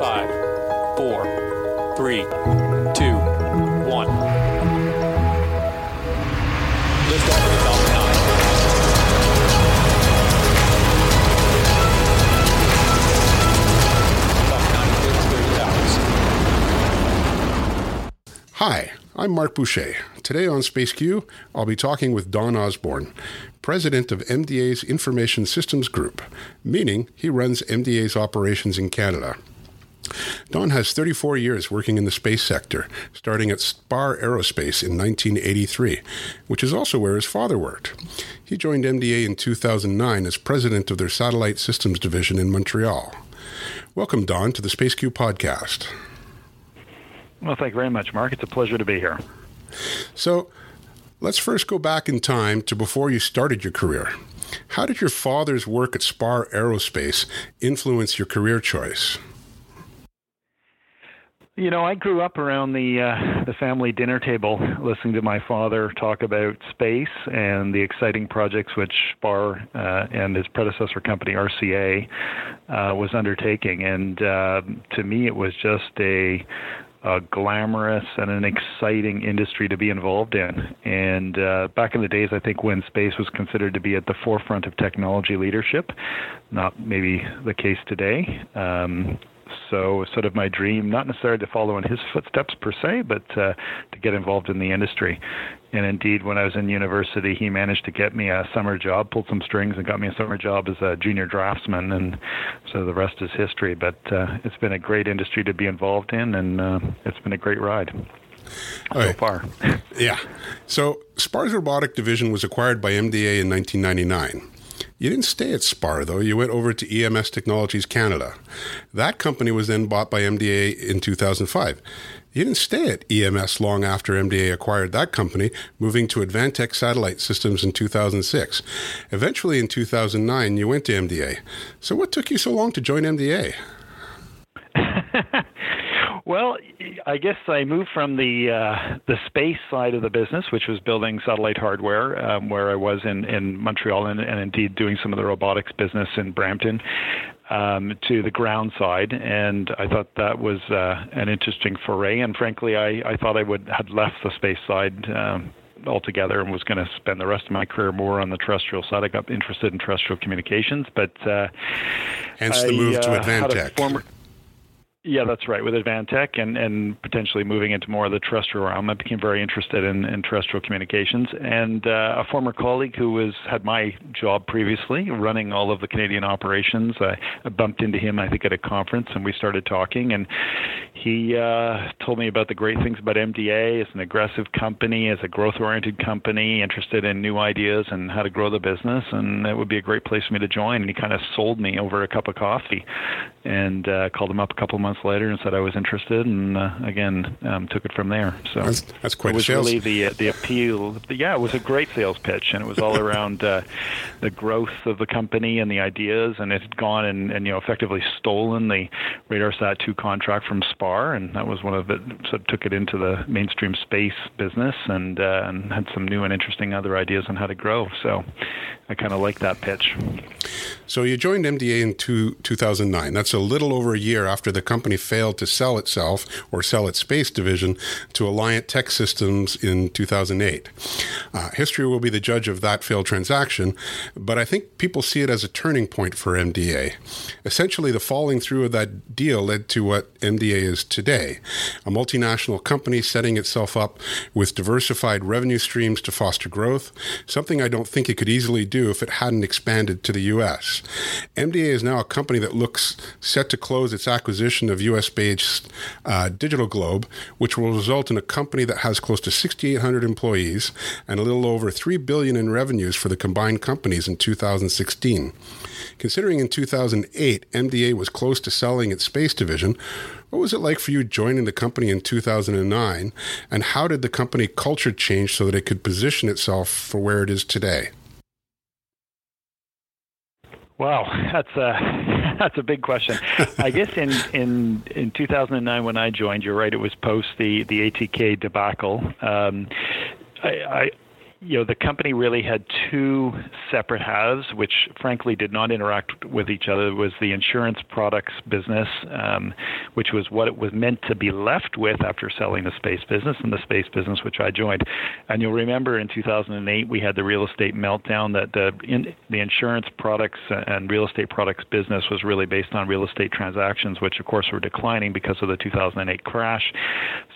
Five, four, three, two, one. Lift off of Falcon 9. Falcon 9 clear to clear the towers. Hi, I'm Mark Boucher. Today on SpaceQ, I'll be talking with Don Osborne, president of MDA's Information Systems Group, meaning he runs MDA's operations in Canada. Don has 34 years working in the space sector, starting at Spar Aerospace in 1983, which is also where his father worked. He joined MDA in 2009 as president of their Satellite Systems Division in Montreal. Welcome, Don, to the SpaceQ podcast. Well, thank you very much, Mark. It's a pleasure to be here. So let's first go back in time to before you started your career. How did your father's work at Spar Aerospace influence your career choice? You know, I grew up around the uh, the family dinner table, listening to my father talk about space and the exciting projects which Spar uh, and his predecessor company RCA uh, was undertaking. And uh, to me, it was just a a glamorous and an exciting industry to be involved in. And uh, back in the days, I think when space was considered to be at the forefront of technology leadership, not maybe the case today. Um, so, sort of my dream, not necessarily to follow in his footsteps per se, but uh, to get involved in the industry. And indeed, when I was in university, he managed to get me a summer job, pulled some strings, and got me a summer job as a junior draftsman. And so the rest is history. But uh, it's been a great industry to be involved in, and uh, it's been a great ride so right. far. Yeah. So Spar's robotic division was acquired by MDA in 1999. You didn't stay at Spar, though. You went over to EMS Technologies Canada. That company was then bought by MDA in 2005. You didn't stay at EMS long after MDA acquired that company, moving to Advantech Satellite Systems in 2006. Eventually, in 2009, you went to MDA. So, what took you so long to join MDA? Well, I guess I moved from the uh, the space side of the business, which was building satellite hardware, um, where I was in in Montreal, and, and indeed doing some of the robotics business in Brampton, um, to the ground side, and I thought that was uh, an interesting foray. And frankly, I, I thought I would had left the space side. Um, altogether and was going to spend the rest of my career more on the terrestrial side. I got interested in terrestrial communications, but uh, Hence the move I, to uh, Advantech. Yeah, that's right. With Advantech and, and potentially moving into more of the terrestrial realm, I became very interested in, in terrestrial communications. And uh, a former colleague who was had my job previously, running all of the Canadian operations, I, I bumped into him, I think, at a conference, and we started talking. And he uh, told me about the great things about MDA as an aggressive company, as a growth-oriented company, interested in new ideas and how to grow the business, and it would be a great place for me to join. And he kind of sold me over a cup of coffee, and uh, called him up a couple of months later and said I was interested, and uh, again um, took it from there. So That's, that's quite it a was sales. really the the appeal. Yeah, it was a great sales pitch, and it was all around uh, the growth of the company and the ideas. And it had gone and, and you know effectively stolen the RadarSat two contract from Spar, and that was one of it. So it took it into the mainstream space business, and uh, and had some new and interesting other ideas on how to grow. So I kind of like that pitch. So you joined MDA in two, 2009. That's a little over a year after the company failed to sell itself or sell its space division to Alliant Techsystems in 2008. Uh, history will be the judge of that failed transaction, but I think people see it as a turning point for MDA. Essentially, the falling through of that deal led to what MDA is today a multinational company setting itself up with diversified revenue streams to foster growth, something I don't think it could easily do if it hadn't expanded to the U.S. MDA is now a company that looks set to close its acquisition of U.S. based uh, DigitalGlobe, which will result in a company that has close to 6,800 employees and a little over 3 billion in revenues for the combined companies in 2016. Considering in 2008 MDA was close to selling its space division, what was it like for you joining the company in 2009, and how did the company culture change so that it could position itself for where it is today? Wow, that's a that's a big question. I guess in, in in 2009 when I joined, you're right. It was post the the ATK debacle. Um, I, I you know, the company really had two separate halves, which frankly did not interact with each other. It was the insurance products business, um, which was what it was meant to be left with after selling the space business and the space business which I joined. And you'll remember in 2008 we had the real estate meltdown that the in, the insurance products and real estate products business was really based on real estate transactions, which of course were declining because of the 2008 crash.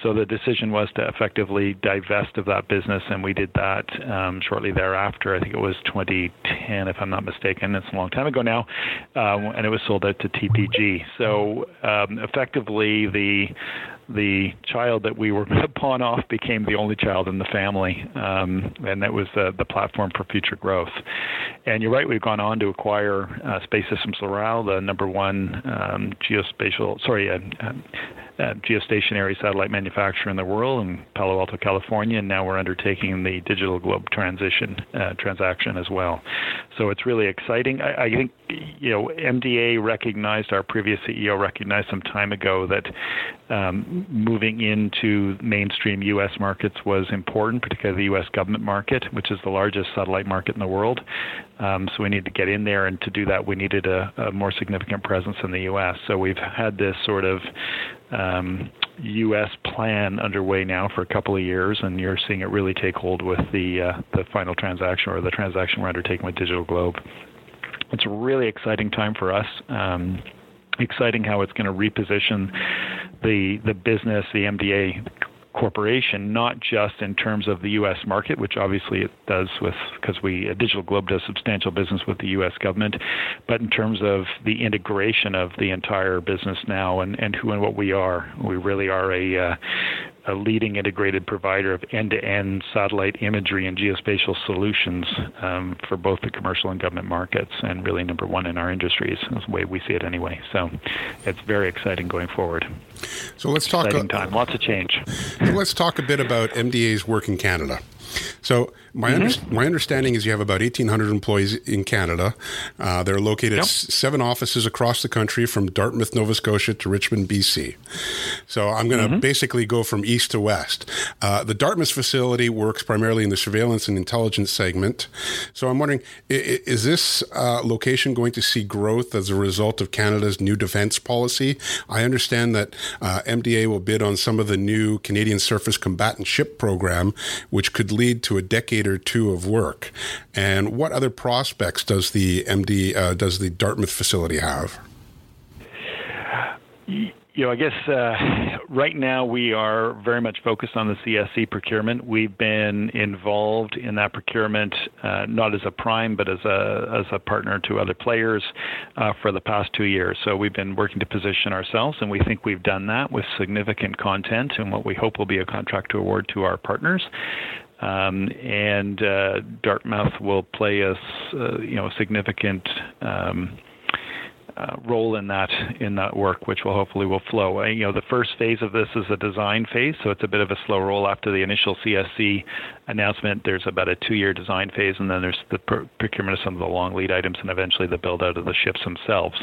So the decision was to effectively divest of that business, and we did that um, shortly thereafter. I think it was 2010, if I'm not mistaken. It's a long time ago now, uh, and it was sold out to TPG. So um, effectively, the the child that we were to pawn off became the only child in the family, um, and that was the, the platform for future growth. And you're right, we've gone on to acquire uh, Space Systems Loral, the number one um, geospatial, sorry, uh, uh, geostationary satellite manufacturer in the world in Palo Alto, California, and now we're undertaking the DigitalGlobe transition uh, transaction as well. So it's really exciting. I, I, think you know MDA recognized our previous CEO recognized some time ago that um, moving into mainstream U.S. markets was important, particularly the U.S. government market, which is the largest satellite market in the world. Um, so we need to get in there, and to do that, we needed a, a more significant presence in the U.S. So we've had this sort of um, U.S. plan underway now for a couple of years, and you're seeing it really take hold with the uh, the final transaction or the transaction we're undertaking with DigitalGlobe. It's a really exciting time for us. Um, exciting how it's going to reposition the the business, the MDA corporation, not just in terms of the U.S. market, which obviously it does with because we uh, DigitalGlobe does substantial business with the U.S. government, but in terms of the integration of the entire business now and, and who and what we are. We really are a uh, a leading integrated provider of end-to-end satellite imagery and geospatial solutions um, for both the commercial and government markets, and really number one in our industries. That's the way we see it anyway. So it's very exciting going forward. So let's talk. Exciting time, lots of change. let's talk a bit about MDA's work in Canada. So my mm-hmm. under, my understanding is you have about eighteen hundred employees in Canada. Uh, they're located yep. s- seven offices across the country, from Dartmouth, Nova Scotia, to Richmond, BC. So I'm going to mm-hmm. basically go from east to west. Uh, the Dartmouth facility works primarily in the surveillance and intelligence segment. So I'm wondering, is this uh, location going to see growth as a result of Canada's new defence policy? I understand that uh, MDA will bid on some of the new Canadian Surface Combatant Ship program, which could lead to a decade or two of work. And what other prospects does the MD uh, does the Dartmouth facility have? You know, I guess uh, right now we are very much focused on the CSC procurement. We've been involved in that procurement uh, not as a prime, but as a as a partner to other players uh, for the past two years. So we've been working to position ourselves, and we think we've done that with significant content and what we hope will be a contract to award to our partners. Um, and uh, Dartmouth will play a uh, you know significant um, uh, role in that in that work, which will hopefully will flow. Uh, you know, the first phase of this is a design phase, so it's a bit of a slow roll after the initial CSC announcement. There's about a two-year design phase, and then there's the procurement of some of the long lead items, and eventually the build out of the ships themselves.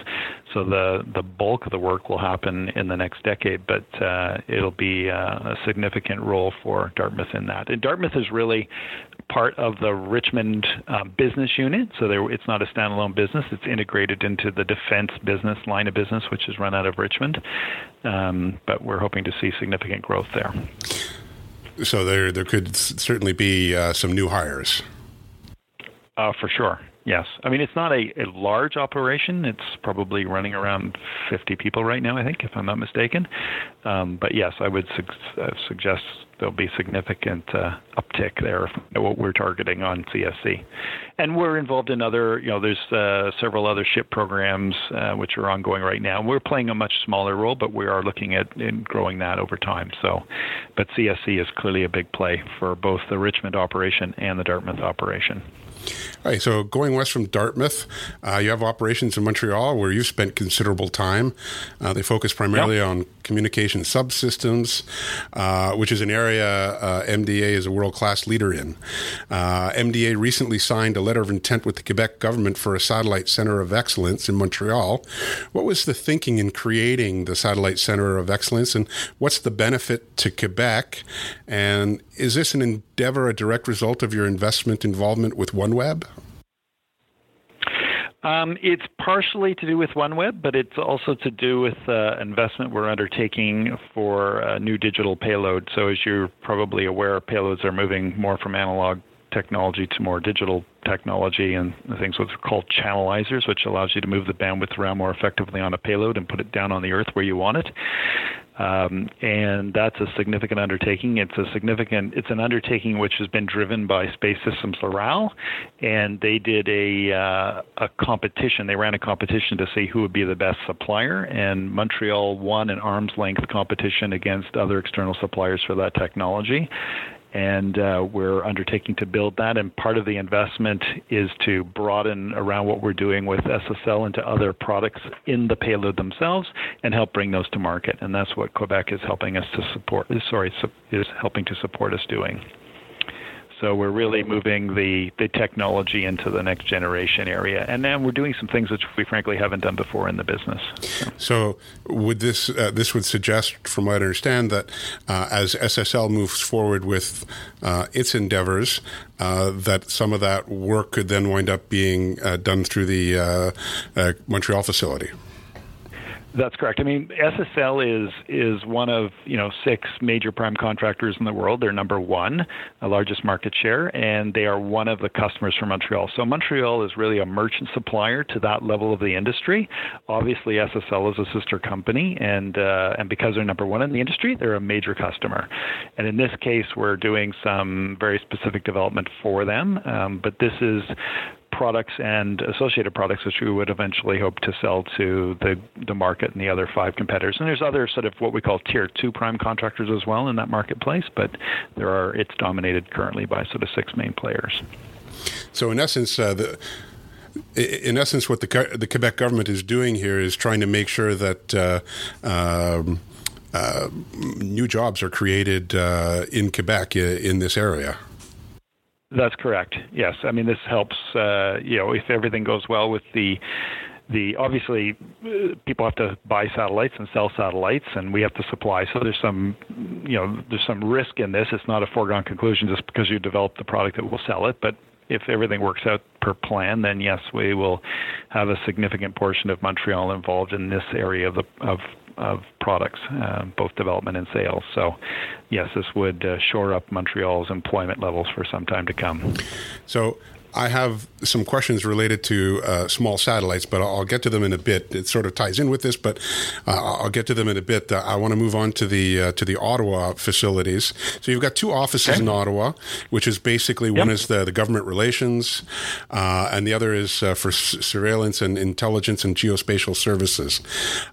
So the the bulk of the work will happen in the next decade, but uh, it'll be uh, a significant role for Dartmouth in that. And Dartmouth is really part of the Richmond uh, business unit. So there, it's not a standalone business. It's integrated into the defense business line of business, which is run out of Richmond. Um, but we're hoping to see significant growth there. So there, there could certainly be uh, some new hires. Uh, for sure. Yes. I mean, it's not a, a large operation. It's probably running around 50 people right now, I think, if I'm not mistaken. Um, but yes, I would su- uh, suggest there'll be significant uh, uptick there, what we're targeting on CSC. And we're involved in other, you know, there's uh, several other ship programs uh, which are ongoing right now. We're playing a much smaller role, but we are looking at in growing that over time. So, but CSC is clearly a big play for both the Richmond operation and the Dartmouth operation. All right, so going west from Dartmouth, uh, you have operations in Montreal where you've spent considerable time. Uh, they focus primarily yep. on communication subsystems, uh, which is an area uh, MDA is a world class leader in. Uh, MDA recently signed a letter of intent with the Quebec government for a satellite center of excellence in Montreal. What was the thinking in creating the satellite center of excellence, and what's the benefit to Quebec? And is this an endeavor a direct result of your investment involvement with OneWeb? Um, it's partially to do with OneWeb, but it's also to do with uh, investment we're undertaking for a new digital payload. So, as you're probably aware, payloads are moving more from analog technology to more digital technology and things what's called channelizers, which allows you to move the bandwidth around more effectively on a payload and put it down on the Earth where you want it. Um, and that's a significant undertaking. It's a significant. It's an undertaking which has been driven by Space Systems Loral, and they did a uh, a competition. They ran a competition to see who would be the best supplier, and Montreal won an arm's length competition against other external suppliers for that technology and uh, we're undertaking to build that. And part of the investment is to broaden around what we're doing with SSL into other products in the payload themselves and help bring those to market. And that's what Quebec is helping us to support. Sorry, is helping to support us doing. So we're really moving the, the technology into the next generation area. And then we're doing some things which we frankly haven't done before in the business. So, would this uh, this would suggest, from what I understand, that uh, as SSL moves forward with uh, its endeavors, uh, that some of that work could then wind up being uh, done through the uh, Montreal facility. That's correct. I mean, SSL is is one of you know six major prime contractors in the world. They're number one, the largest market share, and they are one of the customers for Montreal. So Montreal is really a merchant supplier to that level of the industry. Obviously, SSL is a sister company, and uh, and because they're number one in the industry, they're a major customer. And in this case, we're doing some very specific development for them. Um, but this is products and associated products, which we would eventually hope to sell to the, the market and the other five competitors. And there's other sort of what we call tier two prime contractors as well in that marketplace, but there are it's dominated currently by sort of six main players. So in essence, uh, the in essence, what the the Quebec government is doing here is trying to make sure that uh, um, uh, new jobs are created uh, in Quebec in this area. That's correct. Yes, I mean this helps. Uh, you know, if everything goes well with the the obviously uh, people have to buy satellites and sell satellites and we have to supply so there's some you know there's some risk in this it's not a foregone conclusion just because you develop the product that will sell it but if everything works out per plan then yes we will have a significant portion of Montreal involved in this area of the of of products, uh, both development and sales. So, yes, this would uh, shore up Montreal's employment levels for some time to come. So, I have some questions related to uh, small satellites, but I'll get to them in a bit. It sort of ties in with this, but uh, I'll get to them in a bit. Uh, I want to move on to the uh, to the Ottawa facilities. So you've got two offices okay. in Ottawa, which is basically yep. one is the, the government relations, uh, and the other is uh, for s- surveillance and intelligence and geospatial services.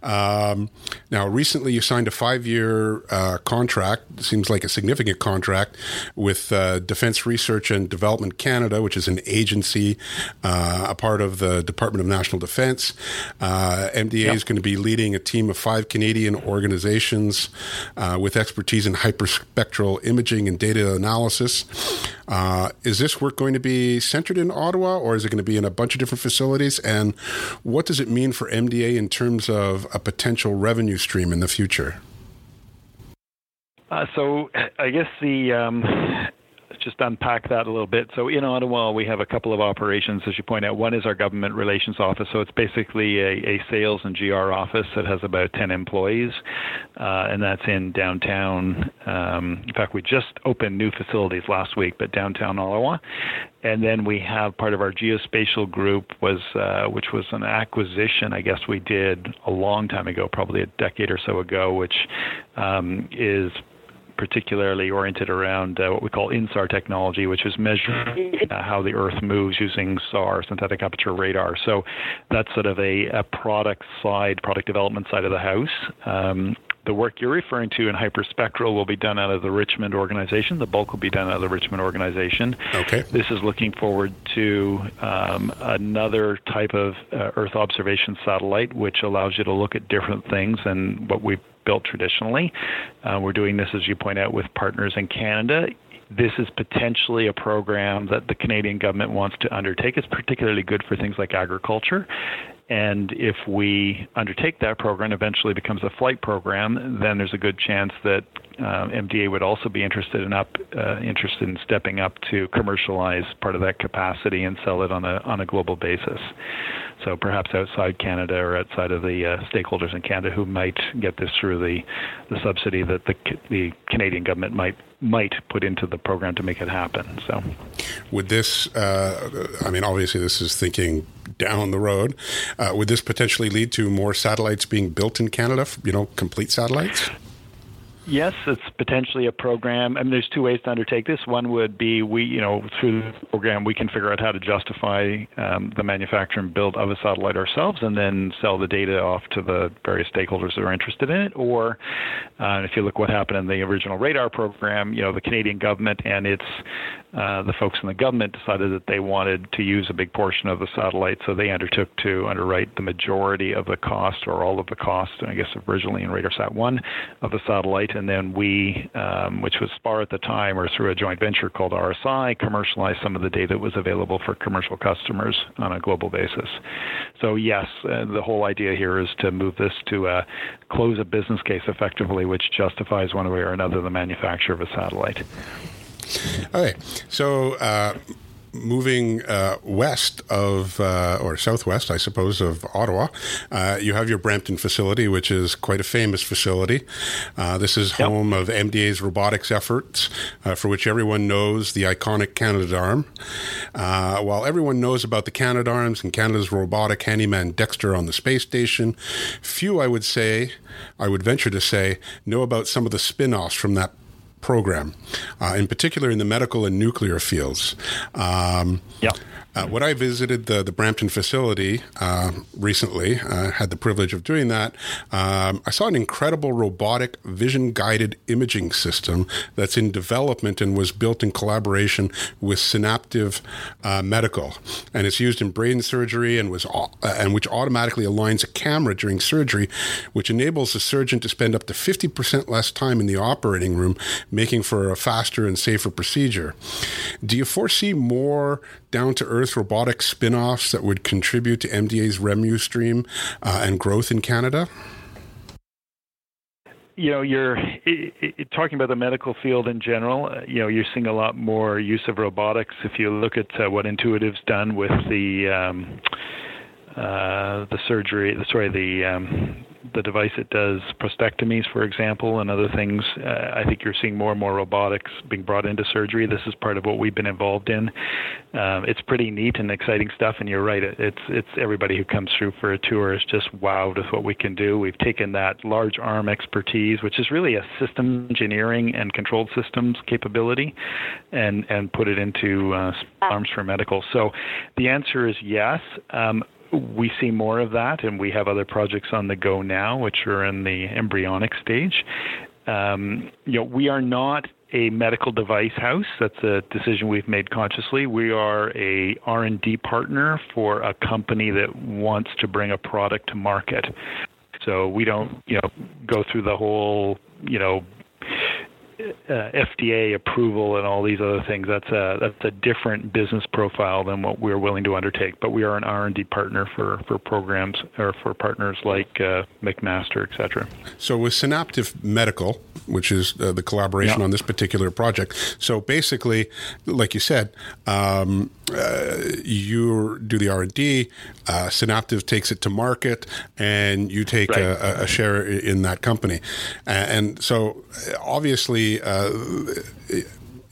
Um, now, recently you signed a five year contract. Seems like a significant contract with Defense Research and Development Canada, which is an agency, uh, a part of the Department of National Defense. Uh, MDA yep. is going to be leading a team of five Canadian organizations uh, with expertise in hyperspectral imaging and data analysis. Uh, is this work going to be centered in Ottawa, or is it going to be in a bunch of different facilities? And what does it mean for MDA in terms of a potential revenue stream in the future? Uh, so I guess the um, just unpack that a little bit. So in Ottawa, we have a couple of operations, as you point out. One is our government relations office. So it's basically a, a sales and GR office that has about 10 employees, uh, and that's in downtown. Um, in fact, we just opened new facilities last week, but downtown Ottawa. And then we have part of our geospatial group was, uh, which was an acquisition, I guess we did a long time ago, probably a decade or so ago, which um, is particularly oriented around uh, what we call INSAR technology, which is measuring uh, how the Earth moves using SAR, synthetic aperture radar. So that's sort of a, a product side, product development side of the house. Um, the work you're referring to in hyperspectral will be done out of the Richmond organization. The bulk will be done out of the Richmond organization. Okay. This is looking forward to um, another type of uh, Earth observation satellite, which allows you to look at different things than what we've built traditionally. Uh, we're doing this, as you point out, with partners in Canada this is potentially a program that the Canadian government wants to undertake. It's particularly good for things like agriculture. And if we undertake that program, eventually becomes a flight program, then there's a good chance that uh, MDA would also be interested in up uh, interested in stepping up to commercialize part of that capacity and sell it on a on a global basis. So perhaps outside Canada or outside of the uh, stakeholders in Canada who might get this through the the subsidy that the the Canadian government might might put into the program to make it happen. So, would this? Uh, I mean, obviously, this is thinking down the road. Uh, would this potentially lead to more satellites being built in Canada? You know, complete satellites. Yes, it's potentially a program. I mean, there's two ways to undertake this. One would be we, you know, through the program, we can figure out how to justify um, the manufacture and build of a satellite ourselves, and then sell the data off to the various stakeholders that are interested in it. Or, uh, if you look what happened in the original radar program, you know, the Canadian government and its uh, the folks in the government decided that they wanted to use a big portion of the satellite, so they undertook to underwrite the majority of the cost or all of the cost, I guess originally in RadarSat 1 of the satellite. And then we, um, which was SPAR at the time, or through a joint venture called RSI, commercialized some of the data that was available for commercial customers on a global basis. So, yes, uh, the whole idea here is to move this to uh, close a business case effectively, which justifies one way or another the manufacture of a satellite. Okay, so uh, moving uh, west of, uh, or southwest, I suppose, of Ottawa, uh, you have your Brampton facility, which is quite a famous facility. Uh, this is yep. home of MDA's robotics efforts, uh, for which everyone knows the iconic Canadarm. while everyone knows about the Canadarms and Canada's robotic handyman Dexter on the space station, few, I would say, I would venture to say, know about some of the spin offs from that program, uh, in particular in the medical and nuclear fields. Um, yeah. Uh, when I visited the, the Brampton facility uh, recently, uh, had the privilege of doing that, um, I saw an incredible robotic vision guided imaging system that's in development and was built in collaboration with Synaptive uh, Medical. And it's used in brain surgery and, was, uh, and which automatically aligns a camera during surgery, which enables the surgeon to spend up to 50% less time in the operating room, making for a faster and safer procedure. Do you foresee more down to earth robotic spin offs that would contribute to MDA's revenue stream uh, and growth in Canada? you know you're it, it, talking about the medical field in general uh, you know you're seeing a lot more use of robotics if you look at uh, what intuitive's done with the um, uh, the surgery sorry the um, the device that does prostatectomies, for example, and other things. Uh, I think you're seeing more and more robotics being brought into surgery. This is part of what we've been involved in. Um, it's pretty neat and exciting stuff. And you're right, it's it's everybody who comes through for a tour is just wowed with what we can do. We've taken that large arm expertise, which is really a system engineering and controlled systems capability, and and put it into uh, arms for medical. So the answer is yes. Um, we see more of that, and we have other projects on the go now, which are in the embryonic stage. Um, you know, we are not a medical device house. That's a decision we've made consciously. We are a R&D partner for a company that wants to bring a product to market. So we don't, you know, go through the whole, you know, uh, FDA approval and all these other things. That's a that's a different business profile than what we're willing to undertake. But we are an R and D partner for for programs or for partners like uh, McMaster, et cetera. So with Synaptive Medical, which is uh, the collaboration yeah. on this particular project. So basically, like you said, um, uh, you do the R and D. Uh, Synaptive takes it to market, and you take right. a, a, share in that company. And so, obviously, uh,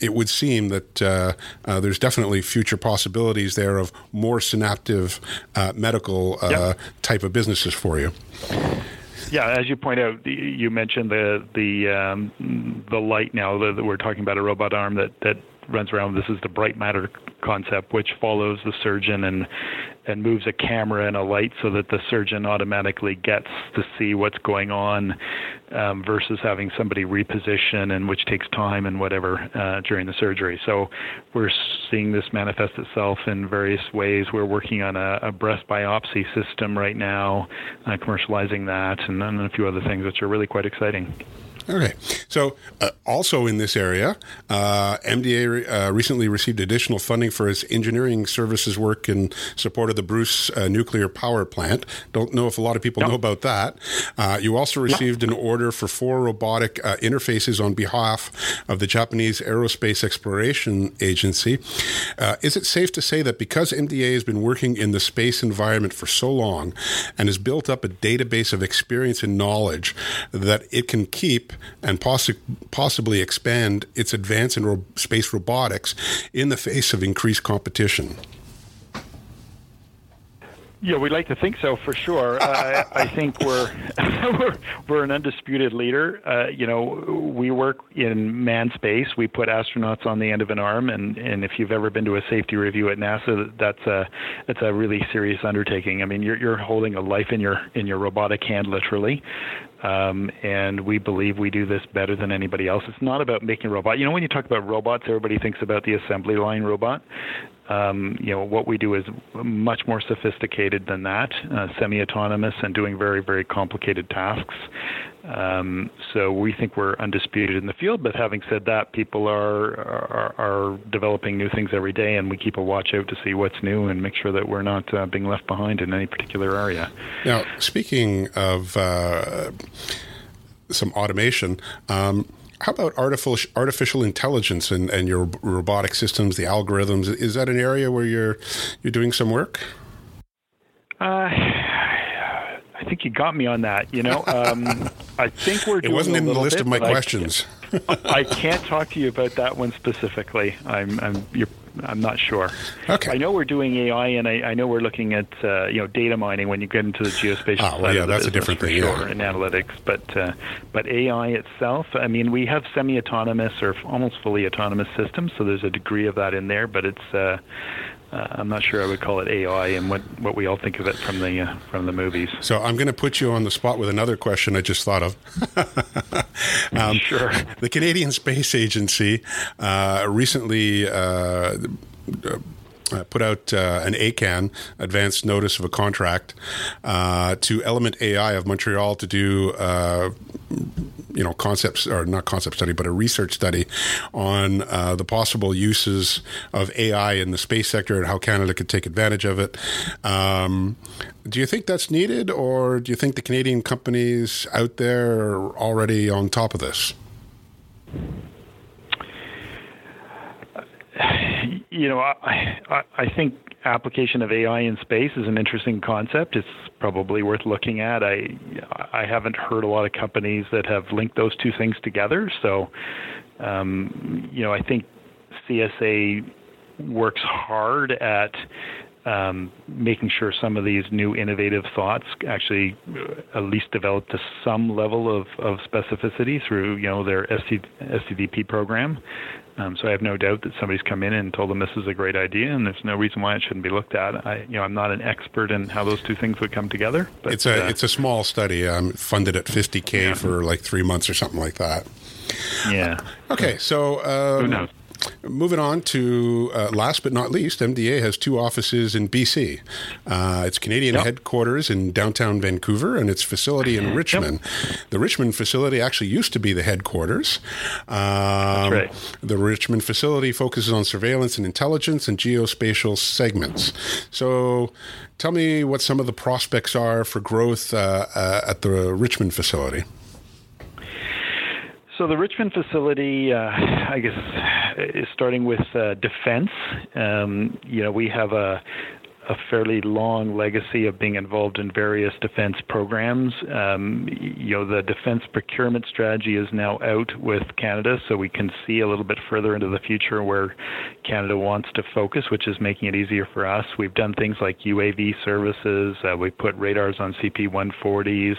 it would seem that uh, uh, there's definitely future possibilities there of more synaptive uh, medical uh, yep. type of businesses for you. Yeah, as you point out, you mentioned the the um, the light now that we're talking about a robot arm that that runs around. This is the BrightMatter concept, which follows the surgeon and and moves a camera and a light so that the surgeon automatically gets to see what's going on, um, versus having somebody reposition and which takes time and whatever uh, during the surgery. So we're seeing this manifest itself in various ways. We're working on a, a breast biopsy system right now, uh, commercializing that, and then a few other things which are really quite exciting. Okay. So, uh, also in this area, uh, MDA uh, recently received additional funding for its engineering services work in support of the Bruce uh, nuclear power plant. Don't know if a lot of people know about that. Uh, you also received an order for four robotic uh, interfaces on behalf of the Japanese Aerospace Exploration Agency. is it safe to say that because MDA has been working in the space environment for so long and has built up a database of experience and knowledge, that it can keep and possi- possibly expand its advance in ro- space robotics in the face of increased competition. Yeah, we'd like to think so for sure. Uh, I think we're, we're we're an undisputed leader. Uh, you know, we work in manned space. We put astronauts on the end of an arm, and, and if you've ever been to a safety review at NASA, that's a that's a really serious undertaking. I mean, you're you're holding a life in your in your robotic hand, literally. Um, and we believe we do this better than anybody else. It's not about making a robot. You know, when you talk about robots, everybody thinks about the assembly line robot. Um, you know, what we do is much more sophisticated than that, uh, semi-autonomous and doing very, very complicated tasks. Um, so we think we're undisputed in the field. But having said that, people are, are, are developing new things every day, and we keep a watch out to see what's new and make sure that we're not uh, being left behind in any particular area. Now, speaking of uh, some automation. Um, how about artificial artificial intelligence and, and your robotic systems, the algorithms? Is that an area where you're you're doing some work? Uh, I think you got me on that. You know, um, I think we're. it wasn't in the list bit, of my questions. I, I, can't talk to you about that one specifically. I'm, I'm, I'm not sure. Okay. I know we're doing AI, and I, I know we're looking at uh, you know data mining when you get into the geospatial Oh, well, yeah, that's a different thing, sure, yeah. in analytics. But uh, but AI itself, I mean, we have semi-autonomous or almost fully autonomous systems, so there's a degree of that in there, but it's. Uh, uh, I'm not sure I would call it AI and what, what we all think of it from the uh, from the movies. So I'm going to put you on the spot with another question I just thought of. um, sure. The Canadian Space Agency uh, recently. Uh, put out uh, an ACAN, Advanced Notice of a Contract, uh, to Element AI of Montreal to do uh, you know concepts or not concept study but a research study on uh, the possible uses of AI in the space sector and how Canada could take advantage of it. Um, do you think that's needed, or do you think the Canadian companies out there are already on top of this? You know, I, I, I think application of AI in space is an interesting concept. It's probably worth looking at. I I haven't heard a lot of companies that have linked those two things together. So, um, you know, I think CSA works hard at um, making sure some of these new innovative thoughts actually uh, at least develop to some level of, of specificity through you know their SC, SCDP program. Um, so I have no doubt that somebody's come in and told them this is a great idea, and there's no reason why it shouldn't be looked at. I, you know, I'm not an expert in how those two things would come together. But, it's a uh, it's a small study, um, funded at 50k yeah. for like three months or something like that. Yeah. Okay, so um, who knows? Moving on to uh, last but not least, MDA has two offices in BC. Uh, its Canadian yep. headquarters in downtown Vancouver and its facility in Richmond. Yep. The Richmond facility actually used to be the headquarters. Um, right. The Richmond facility focuses on surveillance and intelligence and geospatial segments. So, tell me what some of the prospects are for growth uh, uh at the Richmond facility. So the Richmond facility, uh, I guess, is starting with uh, defense. Um, you know, we have a a fairly long legacy of being involved in various defense programs. Um, you know, the defense procurement strategy is now out with Canada, so we can see a little bit further into the future where Canada wants to focus, which is making it easier for us. We've done things like UAV services. Uh, we put radars on CP-140s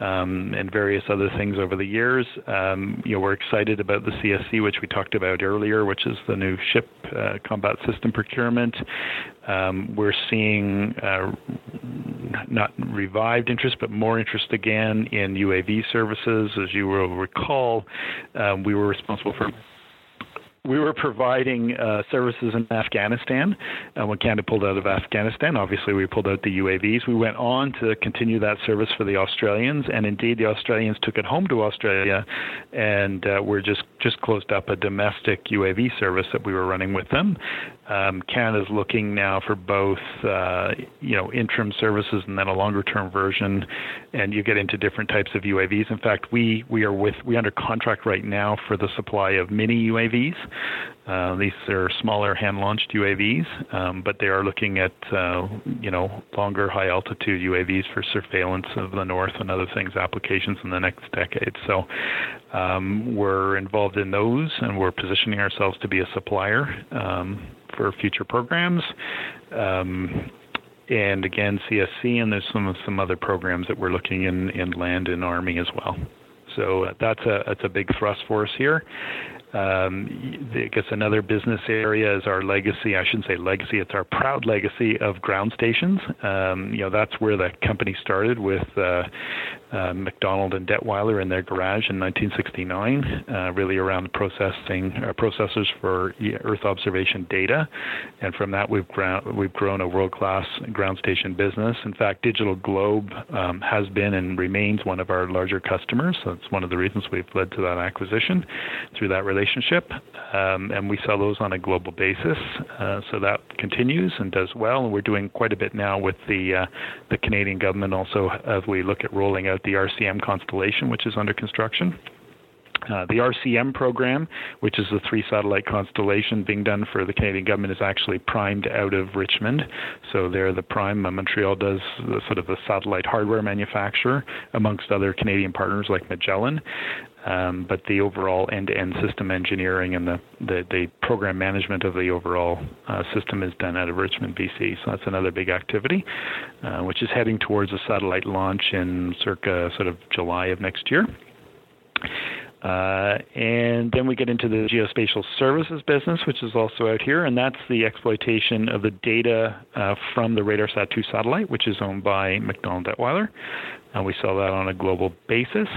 um, and various other things over the years. Um, you know, we're excited about the CSC, which we talked about earlier, which is the new ship uh, combat system procurement. Um, we're seeing uh, not revived interest, but more interest again in UAV services. As you will recall, um, we were responsible for we were providing uh, services in Afghanistan uh, when Canada pulled out of Afghanistan. Obviously, we pulled out the UAVs. We went on to continue that service for the Australians, and indeed, the Australians took it home to Australia, and uh, we're just just closed up a domestic UAV service that we were running with them. Um, Canada's looking now for both, uh, you know, interim services and then a longer-term version, and you get into different types of UAVs. In fact, we we are with we under contract right now for the supply of mini UAVs. Uh, these are smaller hand-launched UAVs, um, but they are looking at, uh, you know, longer high-altitude UAVs for surveillance of the north and other things applications in the next decade. So um, we're involved in those, and we're positioning ourselves to be a supplier. Um, for future programs. Um, and again, CSC, and there's some some other programs that we're looking in in land and army as well. So uh, that's a that's a big thrust for us here. Um, I guess another business area is our legacy. I shouldn't say legacy; it's our proud legacy of ground stations. Um, you know, that's where the company started with uh, uh, MacDonald and Dettwiler in their garage in 1969, uh, really around processing uh, processors for Earth observation data, and from that we've grown we've grown a world-class ground station business. In fact, DigitalGlobe um, has been and remains one of our larger customers. So that's one of the reasons we've led to that acquisition through that relationship, um, and we sell those on a global basis. Uh, so that continues and does well, and we're doing quite a bit now with the uh, the Canadian government also as we look at rolling out the RCM constellation, which is under construction. Uh, the RCM program, which is the three satellite constellation being done for the Canadian government, is actually primed out of Richmond. So they're the prime. Uh, Montreal does the, sort of the satellite hardware manufacturer, amongst other Canadian partners like Magellan. Um, but the overall end-to-end system engineering and the, the, the program management of the overall uh, system is done out of Richmond, BC. So that's another big activity, uh, which is heading towards a satellite launch in circa sort of July of next year. Uh, and then we get into the geospatial services business, which is also out here, and that's the exploitation of the data uh, from the RadarSat 2 satellite, which is owned by MacDonald Dettwiler. Uh, we sell that on a global basis.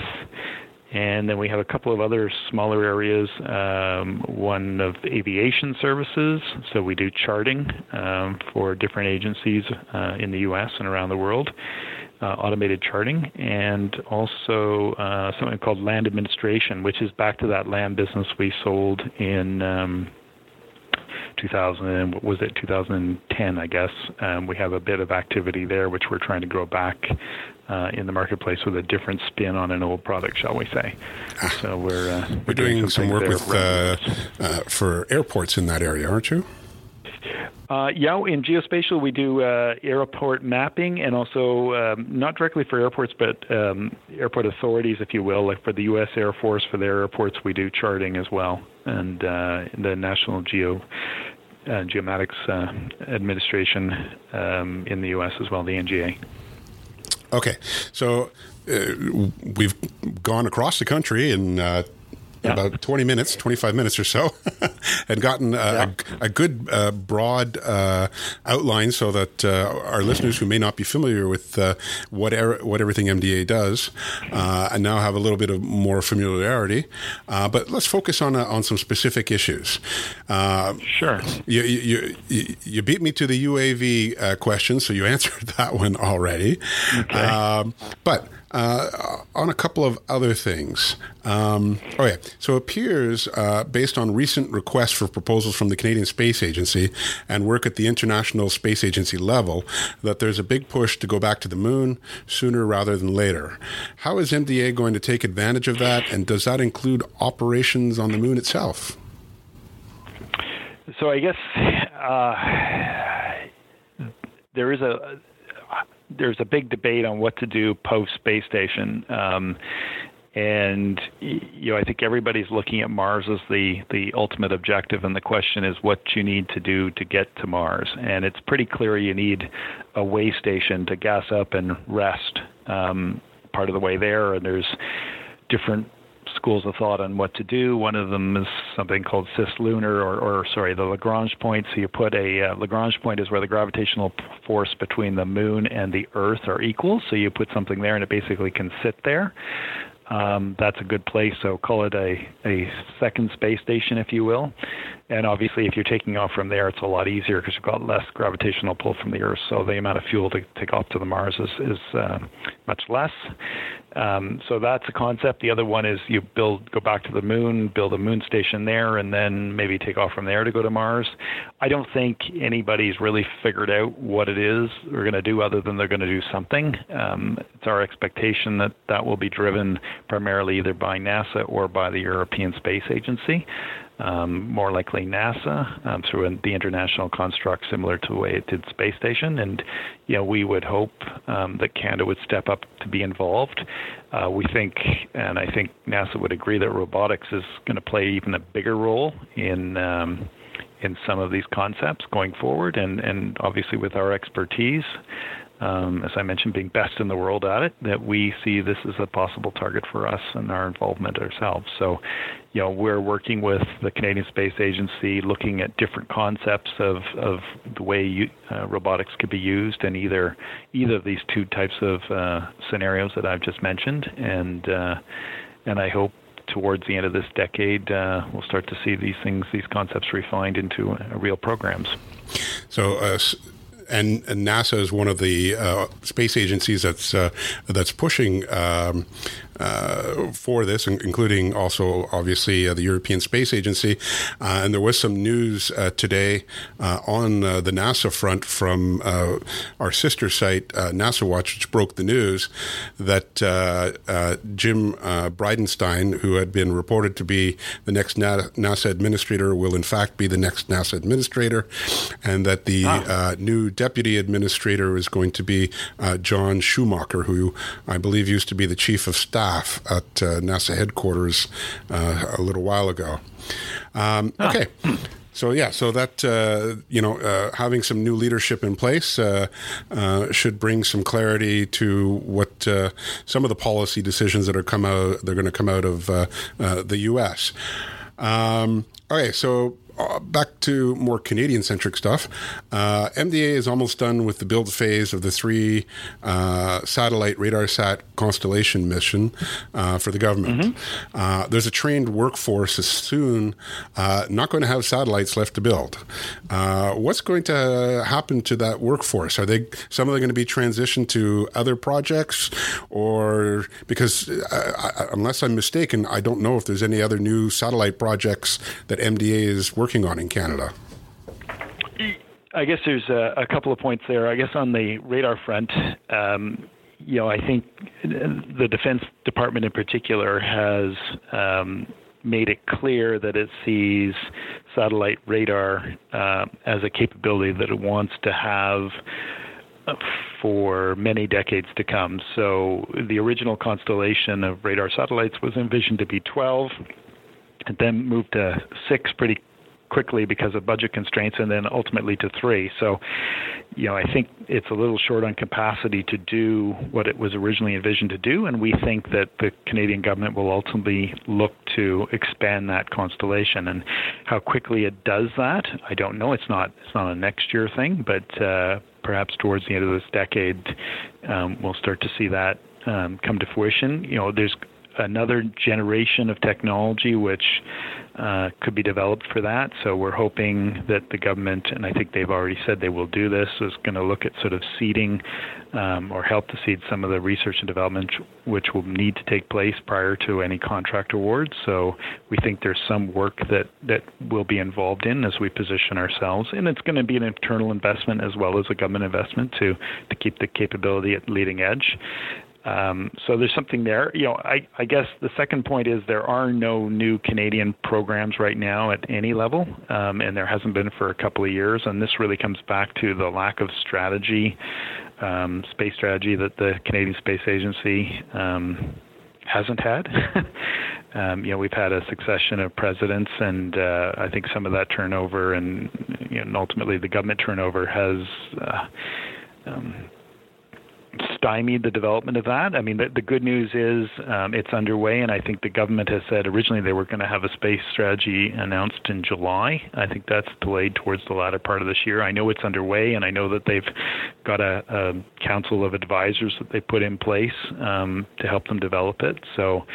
And then we have a couple of other smaller areas. Um, one of aviation services, so we do charting um, for different agencies uh, in the U.S. and around the world, uh, automated charting, and also uh, something called land administration, which is back to that land business we sold in. Um, 2000 was it 2010 I guess um, we have a bit of activity there which we're trying to grow back uh, in the marketplace with a different spin on an old product, shall we say? Ah. So we're uh, we're, doing, doing some, some work with uh, uh, for airports in that area, aren't you? Uh, yeah, in geospatial we do uh, airport mapping and also um, not directly for airports, but um, airport authorities, if you will, like for the U.S. Air Force for their airports, we do charting as well, and uh, the National Geo. Uh, Geomatics uh, Administration um, in the U.S. as well, the NGA. Okay, so uh, we've gone across the country and uh, yeah. about 20 minutes, 25 minutes or so, and gotten a, yeah. a, a good uh, broad uh, outline so that uh, our listeners who may not be familiar with uh, what, er- what everything MDA does uh, and now have a little bit of more familiarity. Uh, but let's focus on, on some specific issues. sure. You, you, you, you, beat me to the UAV question, so you answered that one already. Okay. Um, but uh, on a couple of other things. Um, oh, yeah. So it appears, uh, based on recent requests for proposals from the Canadian Space Agency and work at the International Space Agency level, that there's a big push to go back to the moon sooner rather than later. How is MDA going to take advantage of that, and does that include operations on the moon itself? So I guess uh, there is a there's a big debate on what to do post space station. Um, and you know, I think everybody's looking at Mars as the the ultimate objective, and the question is what you need to do to get to Mars. And it's pretty clear you need a way station to gas up and rest um, part of the way there, and there's different schools of thought on what to do. One of them is something called cislunar, or, or sorry, the Lagrange point. So you put a uh, Lagrange point is where the gravitational force between the moon and the Earth are equal. So you put something there, and it basically can sit there. um, that's a good place. So call it a, a second space station, if you will. And obviously, if you're taking off from there, it's a lot easier because you've got less gravitational pull from the Earth. So the amount of fuel to take off to the Mars is, is uh, much less. Um, so that's a concept. The other one is you build, go back to the moon, build a moon station there, and then maybe take off from there to go to Mars. I don't think anybody's really figured out what it is we're going to do, other than they're going to do something. Um, it's our expectation that that will be driven primarily either by NASA or by the European Space Agency um, more likely NASA um, through the international construct, similar to the way it did space station. And you know, we would hope um, that Canada would step up to be involved. Uh, we think, and I think NASA would agree that robotics is going to play even a bigger role in um, in some of these concepts going forward, and and obviously with our expertise um, as I mentioned, being best in the world at it, that we see this as a possible target for us and our involvement ourselves. So, you know, we're working with the Canadian Space Agency, looking at different concepts of, of the way you, uh, robotics could be used in either either of these two types of uh, scenarios that I've just mentioned, and uh, and I hope towards the end of this decade, uh, we'll start to see these things, these concepts refined into uh, real programs. So, uh, and, and, NASA is one of the uh, space agencies that's uh, that's pushing um, uh, for this, including also obviously uh, the European Space Agency. Uh, and there was some news uh, today uh, on uh, the NASA front from our sister site, NASA Watch, which broke the news that Jim Bridenstine, who had been reported to be the next NASA administrator, will in fact be the next NASA administrator, and that the ah. new deputy administrator is going to be John Schumacher, who I believe used to be the chief of staff staff at uh, NASA headquarters uh, a little while ago. Um, ah. okay. So yeah, so that uh, you know, uh, having some new leadership in place uh, uh should bring some clarity to what uh, some of the policy decisions that are come out. They're going to come out of uh, the U.S. Um, okay, so uh, back to more Canadian centric stuff. Uh, MDA is almost done with the build phase of the three uh, satellite RadarSat constellation mission uh, for the government. Mm-hmm. Uh, there's a trained workforce soon uh, not going to have satellites left to build. what's going to happen to that workforce? Are they some of them going to be transitioned to other projects, or because I, unless I'm mistaken, I don't know if there's any other new satellite projects that MDA is working working on in Canada? I guess there's a, a couple of points there. I guess on the radar front, um, you know, I think the Defense Department in particular has um, made it clear that it sees satellite radar uh, as a capability that it wants to have uh, for many decades to come. So the original constellation of radar satellites was envisioned to be 12. and then moved to six pretty quickly because of budget constraints and then ultimately to three. So, you know, I think it's a little short on capacity to do what it was originally envisioned to do. And we think that the Canadian government will ultimately look to expand that constellation. And how quickly it does that, I don't know. It's not, it's not a next year thing, but uh, perhaps towards the end of this decade, um, we'll start to see that um, come to fruition. You know, there's another generation of technology which uh, could be developed for that. So we're hoping that the government, and I think they've already said they will do this, is going to look at sort of seeding um, or help to seed some of the research and development which will need to take place prior to any contract awards. So we think there's some work that that will be involved in as we position ourselves, and it's going to be an internal investment as well as a government investment to to keep the capability at leading edge. Um, so there's something there. You know, I, I, guess the second point is there are no new Canadian programs right now at any level, um, and there hasn't been for a couple of years. And this really comes back to the lack of strategy, um, space strategy that the Canadian Space Agency um, hasn't had. Um, you know, we've had a succession of presidents, and uh, I think some of that turnover and, you know, ultimately the government turnover has. Uh, um, stymied the development of that. I mean, the, the good news is um, it's underway, and I think the government has said originally they were going to have a space strategy announced in July. I think that's delayed towards the latter part of this year. I know it's underway, and I know that they've got a, a council of advisors that they put in place um, to help them develop it. So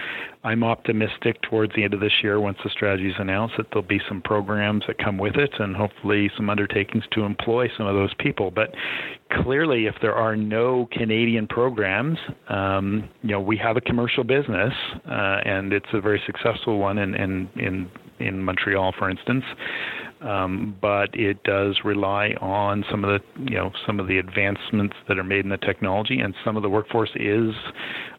I'm optimistic towards the end of this year, once the strategy is announced, that there'll be some programs that come with it and hopefully some undertakings to employ some of those people. But clearly, if there are no Canadian programs, um, you know, we have a commercial business, uh, and it's a very successful one in, in, in, in Montreal, for instance um, but it does rely on some of the you know some of the advancements that are made in the technology, and some of the workforce is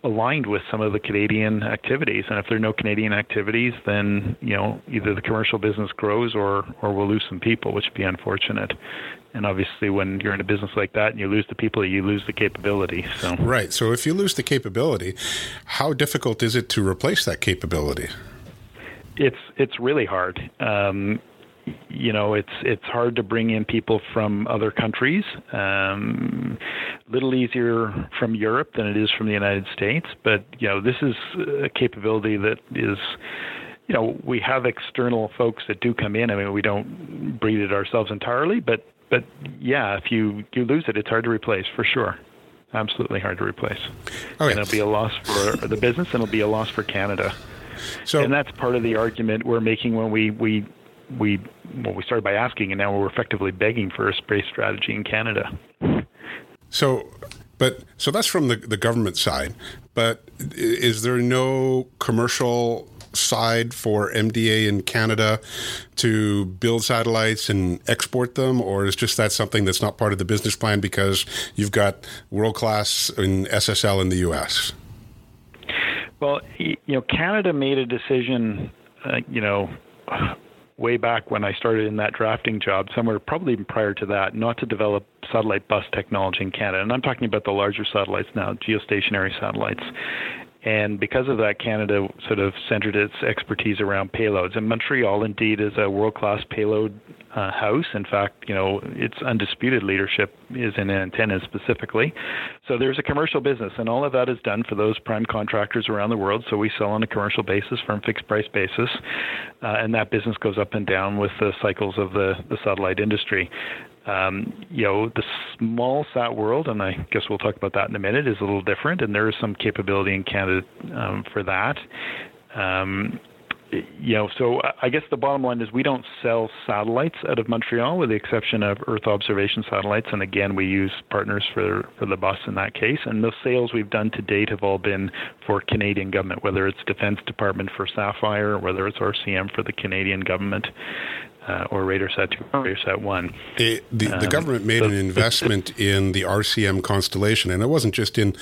aligned with some of the Canadian activities. And if there are no Canadian activities, then you know either the commercial business grows or or we'll lose some people, which would be unfortunate. And obviously, when you're in a business like that and you lose the people, you lose the capability. So right. So if you lose the capability, how difficult is it to replace that capability? It's it's really hard. Um, you know, it's it's hard to bring in people from other countries. Um, little easier from Europe than it is from the United States, but you know, this is a capability that is you know, we have external folks that do come in. I mean, we don't breed it ourselves entirely, but but yeah, if you you lose it, it's hard to replace for sure. Absolutely hard to replace. Okay. And it'll be a loss for the business, and it'll be a loss for Canada. So, and that's part of the argument we're making when we we we well we started by asking, and now we're effectively begging for a space strategy in Canada. So, but so that's from the the government side. But is there no commercial side for MDA in Canada to build satellites and export them, or is just that something that's not part of the business plan because you've got world class in SSL in the U.S. Well, you know, Canada made a decision, uh, you know, way back when I started in that drafting job, somewhere probably even prior to that, not to develop satellite bus technology in Canada. And I'm talking about the larger satellites now, geostationary satellites. And because of that, Canada sort of centered its expertise around payloads. And Montreal, indeed, is a world class payload uh, house. In fact, you know, its undisputed leadership is in antennas specifically. So there's a commercial business, and all of that is done for those prime contractors around the world. So we sell on a commercial basis, firm fixed price basis, uh, and that business goes up and down with the cycles of the, the satellite industry um, you know, the small sat world, and I guess we'll talk about that in a minute, is a little different, and there is some capability in Canada um, for that. Um, you know, so I guess the bottom line is we don't sell satellites out of Montreal, with the exception of Earth observation satellites. And again, we use partners for for the bus in that case. And the sales we've done to date have all been for Canadian government, whether it's Defense Department for Sapphire, or whether it's RCM for the Canadian government uh, or RadarSat 2 or RadarSat 1. The, the um, government made so, an investment in the RCM constellation, and it wasn't just in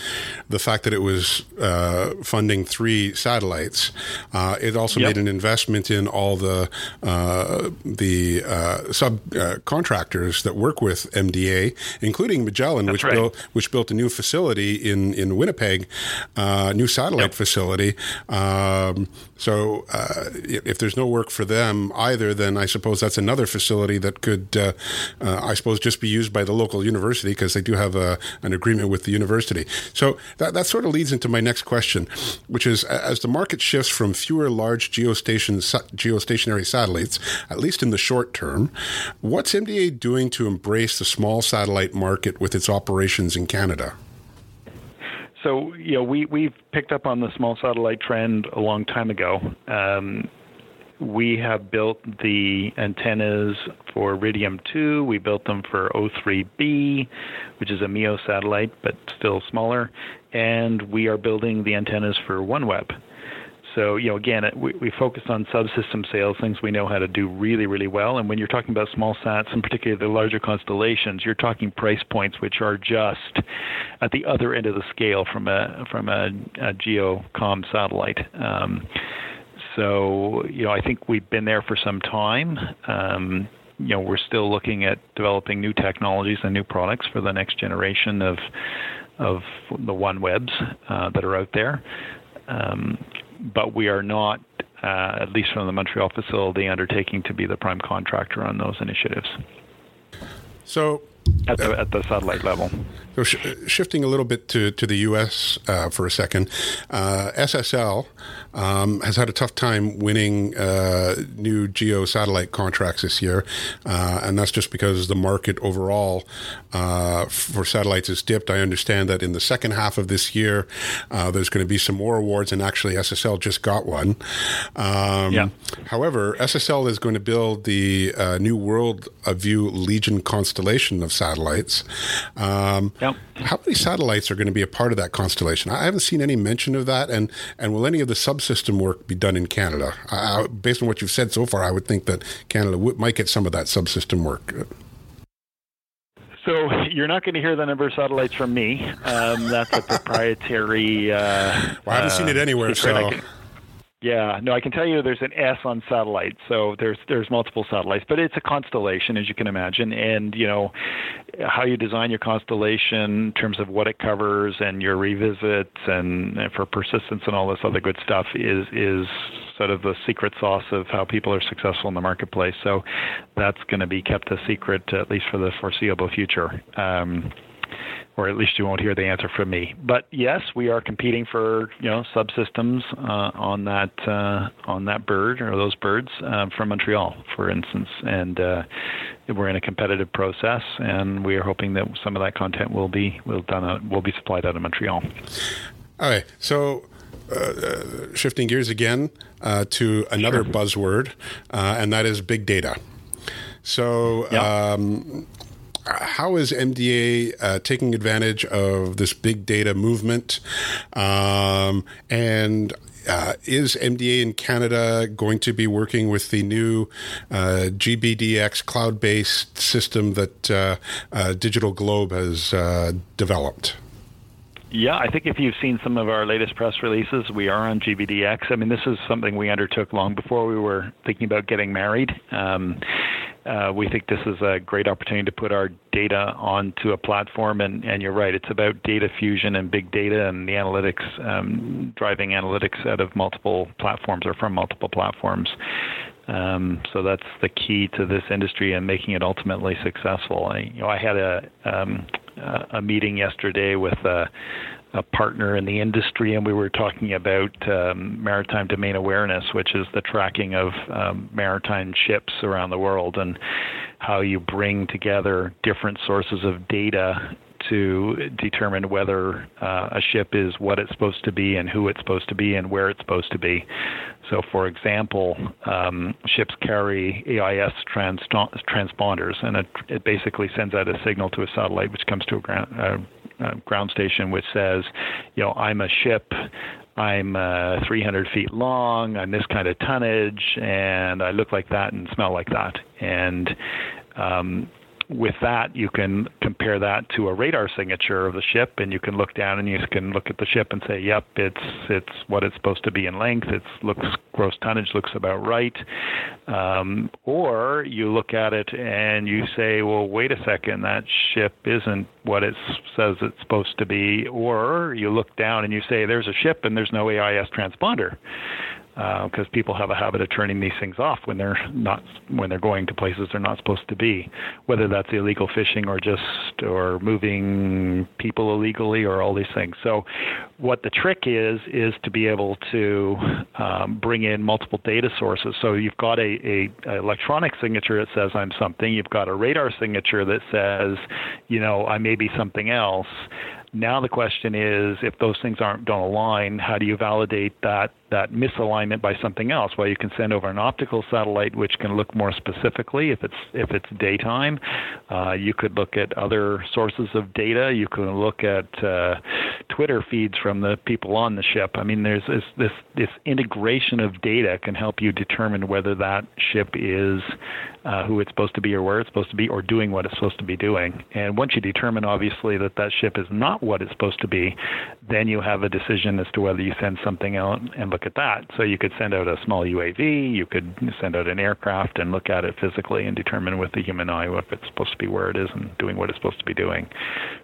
the fact that it was uh, funding three satellites. Uh, it also yep. made an investment in all the uh, the uh, subcontractors uh, that work with MDA, including Magellan, That's which right. built which built a new facility in in Winnipeg, new satellite yep. facility. Um, so if there's no work for them either, then I suppose that's another facility that could, uh, uh, I suppose, just be used by the local university because they do have a, an agreement with the university. So that, that sort of leads into my next question, which is as the market shifts from fewer large geostation, geostationary satellites, at least in the short term, what's MDA doing to embrace the small satellite market with its operations in Canada? So, you know, we, we've picked up on the small satellite trend a long time ago. Um, we have built the antennas for Iridium 2. We built them for O3B, which is a MEO satellite, but still smaller. And we are building the antennas for OneWeb. So, you know, again, we, we focus on subsystem sales, things we know how to do really, really well. And when you're talking about small sats, and particularly the larger constellations, you're talking price points which are just at the other end of the scale from a from a, a geocom satellite. Um, so, you know, I think we've been there for some time. Um, you know, we're still looking at developing new technologies and new products for the next generation of of the OneWebs uh, that are out there. Um, but we are not, uh, at least from the Montreal facility, undertaking to be the prime contractor on those initiatives. So, at the at the satellite level. So sh- shifting a little bit to, to the U.S. Uh, for a second, uh, SSL um, has had a tough time winning uh, new geo satellite contracts this year, uh, and that's just because the market overall uh, for satellites has dipped. I understand that in the second half of this year, uh, there's going to be some more awards, and actually SSL just got one. Um, yeah. However, SSL is going to build the new World View Legion constellation of satellites. Um, Yep. How many satellites are going to be a part of that constellation? I haven't seen any mention of that. And, and will any of the subsystem work be done in Canada? I, based on what you've said so far, I would think that Canada w- might get some of that subsystem work. So you're not going to hear the number of satellites from me. Um, that's a proprietary. Uh, well, I haven't uh, seen it anywhere, so. Yeah, no, I can tell you there's an S on satellite. So there's there's multiple satellites, but it's a constellation as you can imagine. And you know how you design your constellation in terms of what it covers and your revisits and, and for persistence and all this other good stuff is is sort of the secret sauce of how people are successful in the marketplace. So that's going to be kept a secret at least for the foreseeable future. Um, or at least you won't hear the answer from me. But yes, we are competing for you know subsystems uh, on that uh, on that bird or those birds uh, from Montreal, for instance, and uh, we're in a competitive process, and we are hoping that some of that content will be will done uh, will be supplied out of Montreal. All right, so. Uh, shifting gears again to another sure. buzzword, and that is big data. So, yep. um, how is MDA uh, taking advantage of this big data movement? Um, and uh, is MDA in Canada going to be working with the new uh, GBDX cloud based system that uh, uh, DigitalGlobe has uh, developed? Yeah, I think if you've seen some of our latest press releases, we are on GBDX. I mean, this is something we undertook long before we were thinking about getting married. Um, uh, we think this is a great opportunity to put our data onto a platform. And, and you're right, it's about data fusion and big data and the analytics, um, driving analytics out of multiple platforms or from multiple platforms. Um, so that's the key to this industry and making it ultimately successful. I, you know, I had a um, a meeting yesterday with a, a, partner in the industry, and we were talking about um, maritime domain awareness, which is the tracking of um, maritime ships around the world, and how you bring together different sources of data to determine whether uh, a ship is what it's supposed to be and who it's supposed to be and where it's supposed to be. So, for example, um, ships carry AIS trans- transponders, and it, it, basically sends out a signal to a satellite, which comes to a ground, uh, uh, ground station, which says, you know, I'm a ship. I'm uh, 300 feet long. I'm this kind of tonnage, and I look like that and smell like that. And um, with that, you can compare that to a radar signature of the ship, and you can look down and you can look at the ship and say, "Yep, it's it's what it's supposed to be in length. It looks gross tonnage looks about right." Um, or you look at it and you say, "Well, wait a second, that ship isn't what it says it's supposed to be." Or you look down and you say, "There's a ship and there's no AIS transponder." Because uh, people have a habit of turning these things off when they're not when they're going to places they're not supposed to be, whether that's illegal fishing or just or moving people illegally or all these things. So, what the trick is is to be able to um, bring in multiple data sources. So you've got a, a, a electronic signature that says I'm something. You've got a radar signature that says, you know, I may be something else. Now the question is, if those things aren't don't align, how do you validate that that misalignment by something else? Well, you can send over an optical satellite, which can look more specifically if it's if it's daytime. Uh, you could look at other sources of data. You can look at uh, Twitter feeds from the people on the ship. I mean, there's this, this this integration of data can help you determine whether that ship is uh, who it's supposed to be or where it's supposed to be or doing what it's supposed to be doing. And once you determine, obviously, that that ship is not what it's supposed to be, then you have a decision as to whether you send something out and look at that. So you could send out a small UAV, you could send out an aircraft and look at it physically and determine with the human eye if it's supposed to be where it is and doing what it's supposed to be doing.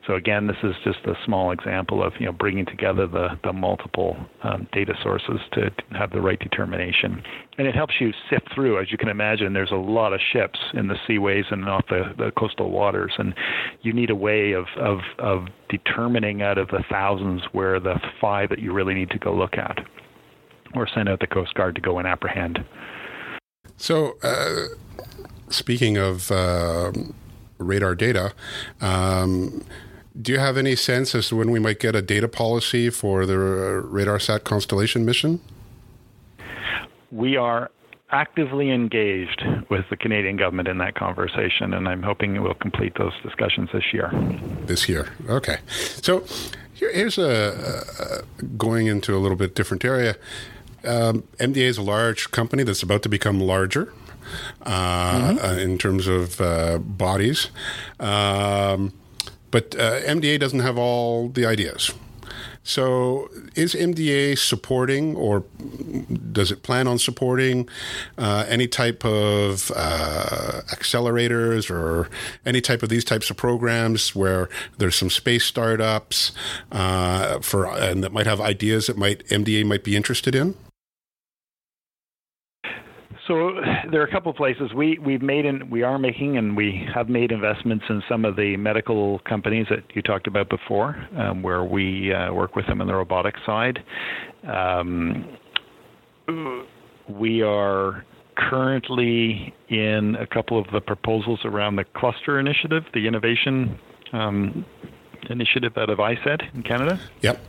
So again, this is just a small example of you know bringing together the the multiple um, data sources to have the right determination, and it helps you sift through. As you can imagine, there's a lot of ships in the seaways and off the, the coastal waters, and you need a way of of of determining out of the thousands where the five that you really need to go look at, or send out the Coast Guard to go and apprehend. So, uh, speaking of uh, radar data, um, do you have any sense as to when we might get a data policy for the RadarSat Constellation mission? We are actively engaged with the Canadian government in that conversation, and I'm hoping we'll complete those discussions this year. This year, okay. So here's a, a going into a little bit different area. Um, MDA is a large company that's about to become larger. Uh, mm-hmm. uh, in terms of uh, bodies, um, but uh, MDA doesn't have all the ideas. So, is MDA supporting, or does it plan on supporting uh, any type of uh, accelerators or any type of these types of programs where there's some space startups uh, for and that might have ideas that might MDA might be interested in? So there are a couple of places we we've made and we are making and we have made investments in some of the medical companies that you talked about before, um, where we uh, work with them on the robotic side. Um, we are currently in a couple of the proposals around the cluster initiative, the innovation um, initiative out of ISED in Canada. Yep.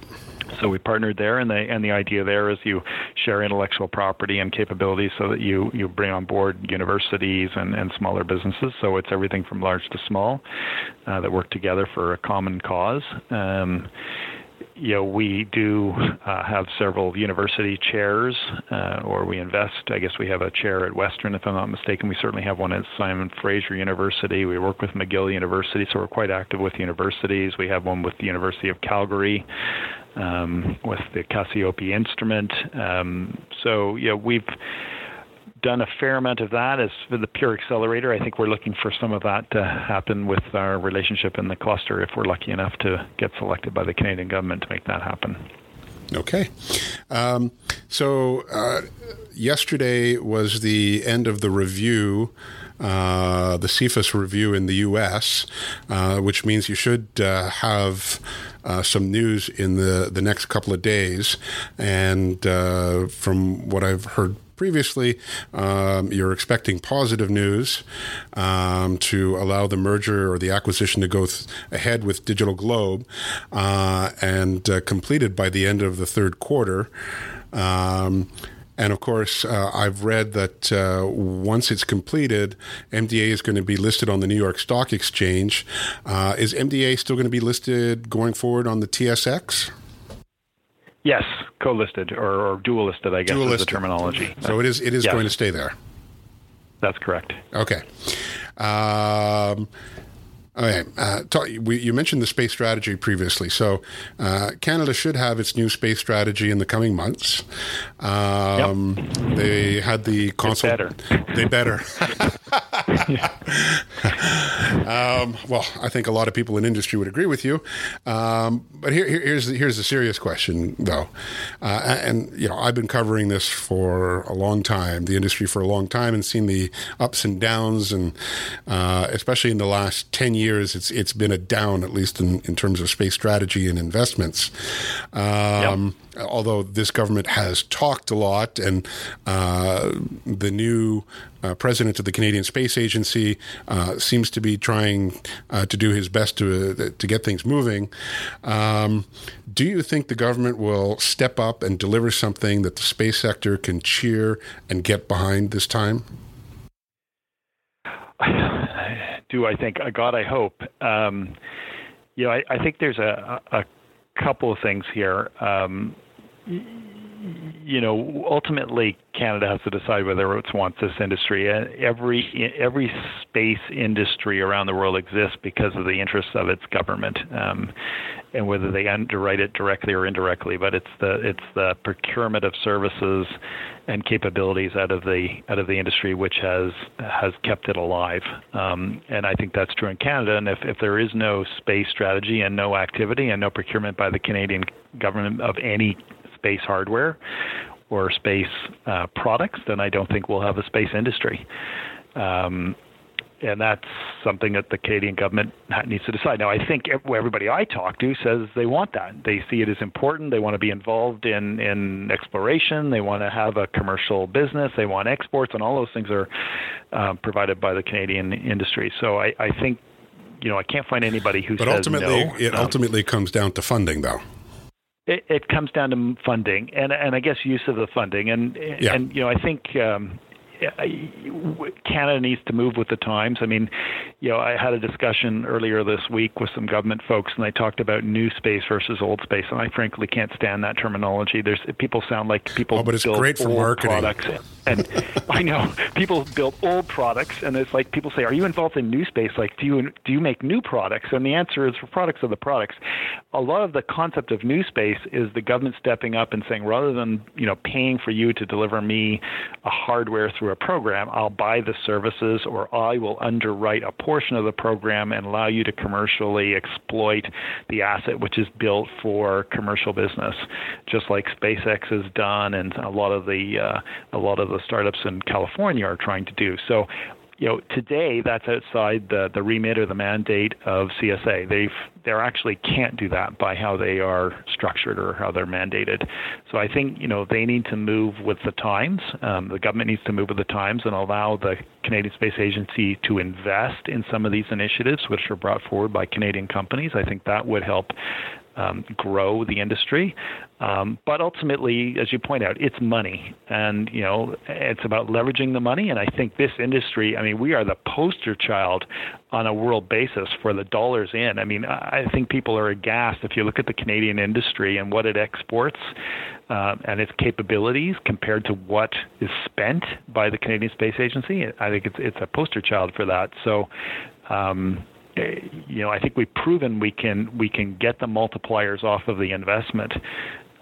So we partnered there, and the and the idea there is you share intellectual property and capabilities so that you you bring on board universities and and smaller businesses. So it's everything from large to small uh, that work together for a common cause. Um, you know, we do uh, have several university chairs, uh, or we invest. I guess we have a chair at Western, if I'm not mistaken. We certainly have one at Simon Fraser University. We work with McGill University, so we're quite active with universities. We have one with the University of Calgary um, with the Cassiope instrument. Um, so, yeah, we've done a fair amount of that as for the pure accelerator. I think we're looking for some of that to happen with our relationship in the cluster if we're lucky enough to get selected by the Canadian government to make that happen. Okay. Um, so uh, yesterday was the end of the review. Uh, the CFIUS review in the U.S., uh, which means you should uh, have uh, some news in the, the next couple of days. And uh, from what I've heard previously, um, you're expecting positive news um, to allow the merger or the acquisition to go th- ahead with DigitalGlobe uh, and uh, completed by the end of the third quarter. Um, and of course, uh, I've read that uh, once it's completed, MDA is going to be listed on the New York Stock Exchange. Uh, is MDA still going to be listed going forward on the TSX? Yes, co-listed or, or dual listed, I guess dual is the terminology. So it is it is yes. going to stay there. That's correct. Okay. Um, Okay. Uh, talk, we, you mentioned the space strategy previously. So, uh, Canada should have its new space strategy in the coming months. Um, yep. They had the consult. Better. They better. um, well, I think a lot of people in industry would agree with you. Um, but here, here's the, here's the serious question, though. Uh, and you know, I've been covering this for a long time, the industry for a long time, and seen the ups and downs, and uh, especially in the last ten years years, it's it's been a down, at least in, in terms of space strategy and investments. Um, yep. Although this government has talked a lot, and uh, the new uh, president of the Canadian Space Agency uh, seems to be trying uh, to do his best to uh, to get things moving. Um, do you think the government will step up and deliver something that the space sector can cheer and get behind this time? do I think? Uh, God, I hope. Um, you know, I, I, think there's a, a, couple of things here. Um, you know, ultimately, Canada has to decide whether it wants this industry. Every every space industry around the world exists because of the interests of its government. Um, and whether they underwrite it directly or indirectly, but it's the it's the procurement of services and capabilities out of the out of the industry which has has kept it alive. Um, and I think that's true in Canada. And if, if there is no space strategy and no activity and no procurement by the Canadian government of any space hardware or space uh, products, then I don't think we'll have a space industry. Um, and that's something that the Canadian government needs to decide. Now, I think everybody I talk to says they want that. They see it as important. They want to be involved in in exploration. They want to have a commercial business. They want exports, and all those things are uh, provided by the Canadian industry. So I, I think, you know, I can't find anybody who but ultimately, no. it Um, ultimately comes down to funding, though. It, it comes down to funding and and I guess use of the funding and Yeah. and you know I think um, Canada needs to move with the times. I mean, you know, I had a discussion earlier this week with some government folks, and they talked about new space versus old space, and I frankly can't stand that terminology. There's people sound like people Oh, but it's great for marketing. products, and I know people build old products, and it's like people say, "Are you involved in new space? Like, do you do you make new products?" And the answer is, for products are the products. A lot of the concept of new space is the government stepping up and saying, rather than you know paying for you to deliver me a hardware through a program, I'll buy the services, or I will underwrite a portion of the program and allow you to commercially exploit the asset which is built for commercial business, just like SpaceX has done, and a lot of the uh, a lot of the startups in California are trying to do. So you know, today that's outside the, the remit or the mandate of CSA. They've they actually can't do that by how they are structured or how they're mandated. So I think you know they need to move with the times. Um, the government needs to move with the times and allow the Canadian Space Agency to invest in some of these initiatives, which are brought forward by Canadian companies. I think that would help um, grow the industry. Um, but ultimately, as you point out, it's money, and you know it's about leveraging the money. And I think this industry, I mean, we are the poster child on a world basis for the dollars in. I mean, I think people are aghast if you look at the Canadian industry and what it exports uh, and its capabilities compared to what is spent by the Canadian Space Agency. I think it's it's a poster child for that. So. Um, you know, I think we've proven we can we can get the multipliers off of the investment.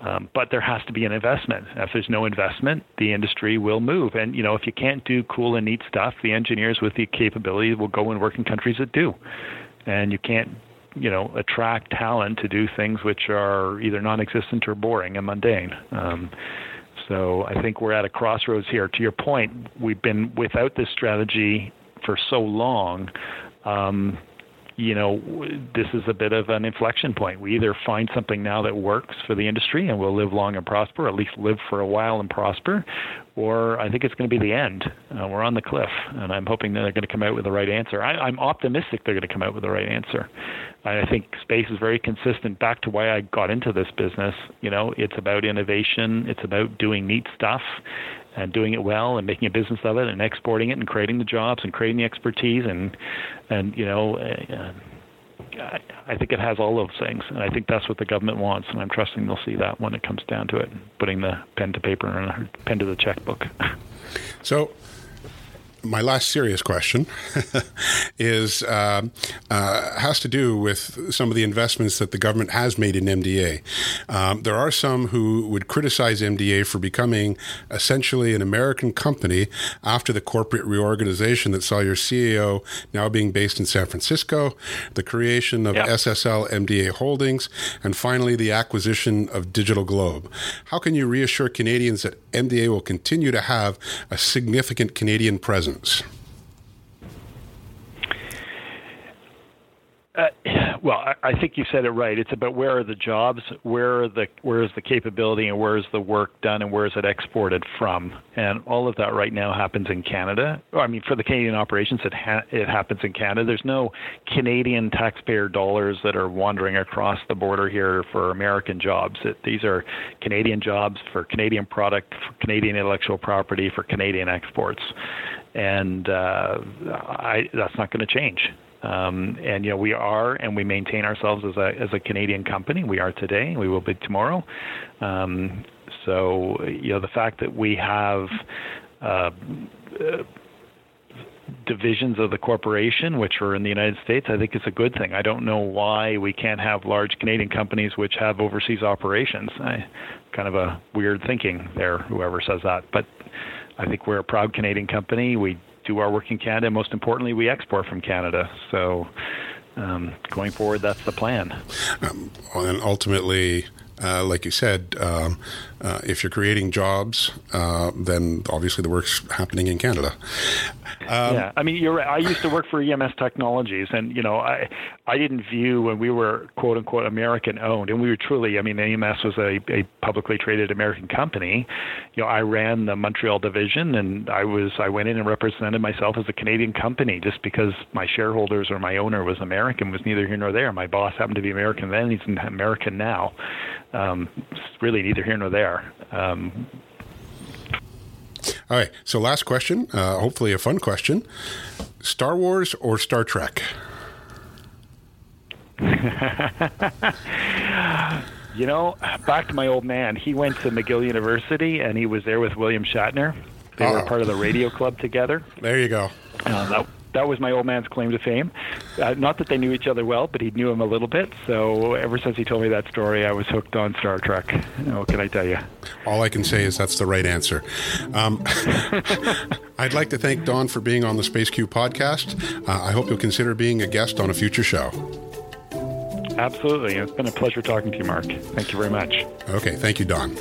Um, but there has to be an investment. If there's no investment, the industry will move. And you know, if you can't do cool and neat stuff, the engineers with the capability will go and work in countries that do. And you can't, you know, attract talent to do things which are either non-existent or boring and mundane. Um, so I think we're at a crossroads here. To your point, we've been without this strategy for so long. Um, you know, this is a bit of an inflection point. We either find something now that works for the industry and we'll live long and prosper, at least live for a while and prosper, or I think it's going to be the end. Uh, we're on the cliff, and I'm hoping that they're going to come out with the right answer. I, I'm optimistic they're going to come out with the right answer. I think space is very consistent. Back to why I got into this business. You know, it's about innovation. It's about doing neat stuff and doing it well and making a business of it and exporting it and creating the jobs and creating the expertise and and you know uh, I, think it has all those things. And I think that's what the government wants and I'm trusting they'll see that when it comes down to it putting the pen to paper and pen to the checkbook. So, my last serious question is um, uh, has to do with some of the investments that the government has made in MDA. Um, there are some who would criticize MDA for becoming essentially an American company after the corporate reorganization that saw your CEO now being based in San Francisco, the creation of Yeah. SSL MDA Holdings, and finally the acquisition of DigitalGlobe. How can you reassure Canadians that MDA will continue to have a significant Canadian presence? presence. Uh, well, I, think you said it right. It's about where are the jobs, where are the where is the capability, and where is the work done, and where is it exported from? And all of that right now happens in Canada. I mean, for the Canadian operations, it ha- it happens in Canada. There's no Canadian taxpayer dollars that are wandering across the border here for American jobs. It, these are Canadian jobs for Canadian product, for Canadian intellectual property, for Canadian exports, and uh, I, that's not going to change. Um, and you know we are and we maintain ourselves as a as a Canadian company. We are today. We will be tomorrow. Um, so you know the fact that we have uh, divisions of the corporation, which are in the United States, I think it's a good thing. I don't know why we can't have large Canadian companies which have overseas operations. I, kind of a weird thinking there, whoever says that. But I think we're a proud Canadian company. We do our work in Canada. Most importantly, we export from Canada. So um, going forward, that's the plan. Um, and ultimately, uh, like you said, um, uh, if you're creating jobs, uh, then obviously the work's happening in Canada. Um, yeah, I mean, you're right. I used to work for EMS Technologies, and you know, I I didn't view when we were quote unquote American owned, and we were truly. I mean, EMS was a, a publicly traded American company. You know, I ran the Montreal division, and I was I went in and represented myself as a Canadian company just because my shareholders or my owner was American was neither here nor there. My boss happened to be American then; he's American now. Um, really neither here nor there. Um, all right. So, last question. Uh, hopefully, a fun question: Star Wars or Star Trek? you know, back to my old man. He went to McGill University, and he was there with William Shatner. They oh. were part of the radio club together. There you go. Uh, that, that was my old man's claim to fame. Uh, not that they knew each other well, but he knew him a little bit. So ever since he told me that story, I was hooked on Star Trek. What can I tell you? All I can say is that's the right answer. Um, I'd like to thank Don for being on the SpaceQ podcast. Uh, I hope you'll consider being a guest on a future show. Absolutely. It's been a pleasure talking to you, Marc. Thank you very much. Okay. Thank you, Don.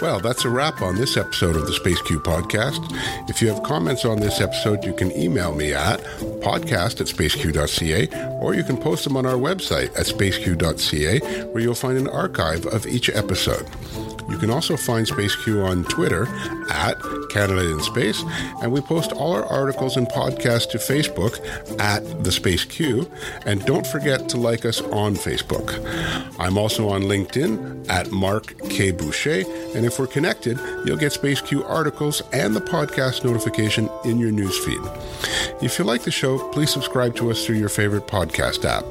Well, that's a wrap on this episode of the SpaceQ podcast. If you have comments on this episode, you can email me at podcast at spaceq.ca or you can post them on our website at spaceq.ca where you'll find an archive of each episode. You can also find SpaceQ on Twitter at Canada in Space, and we post all our articles and podcasts to Facebook at the SpaceQ. And don't forget to like us on Facebook. I'm also on LinkedIn at Marc K. Boucher, and if we're connected, you'll get SpaceQ articles and the podcast notification in your newsfeed. If you like the show, please subscribe to us through your favorite podcast app.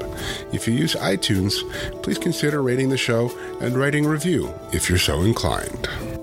If you use iTunes, please consider rating the show and writing a review if you're so inclined.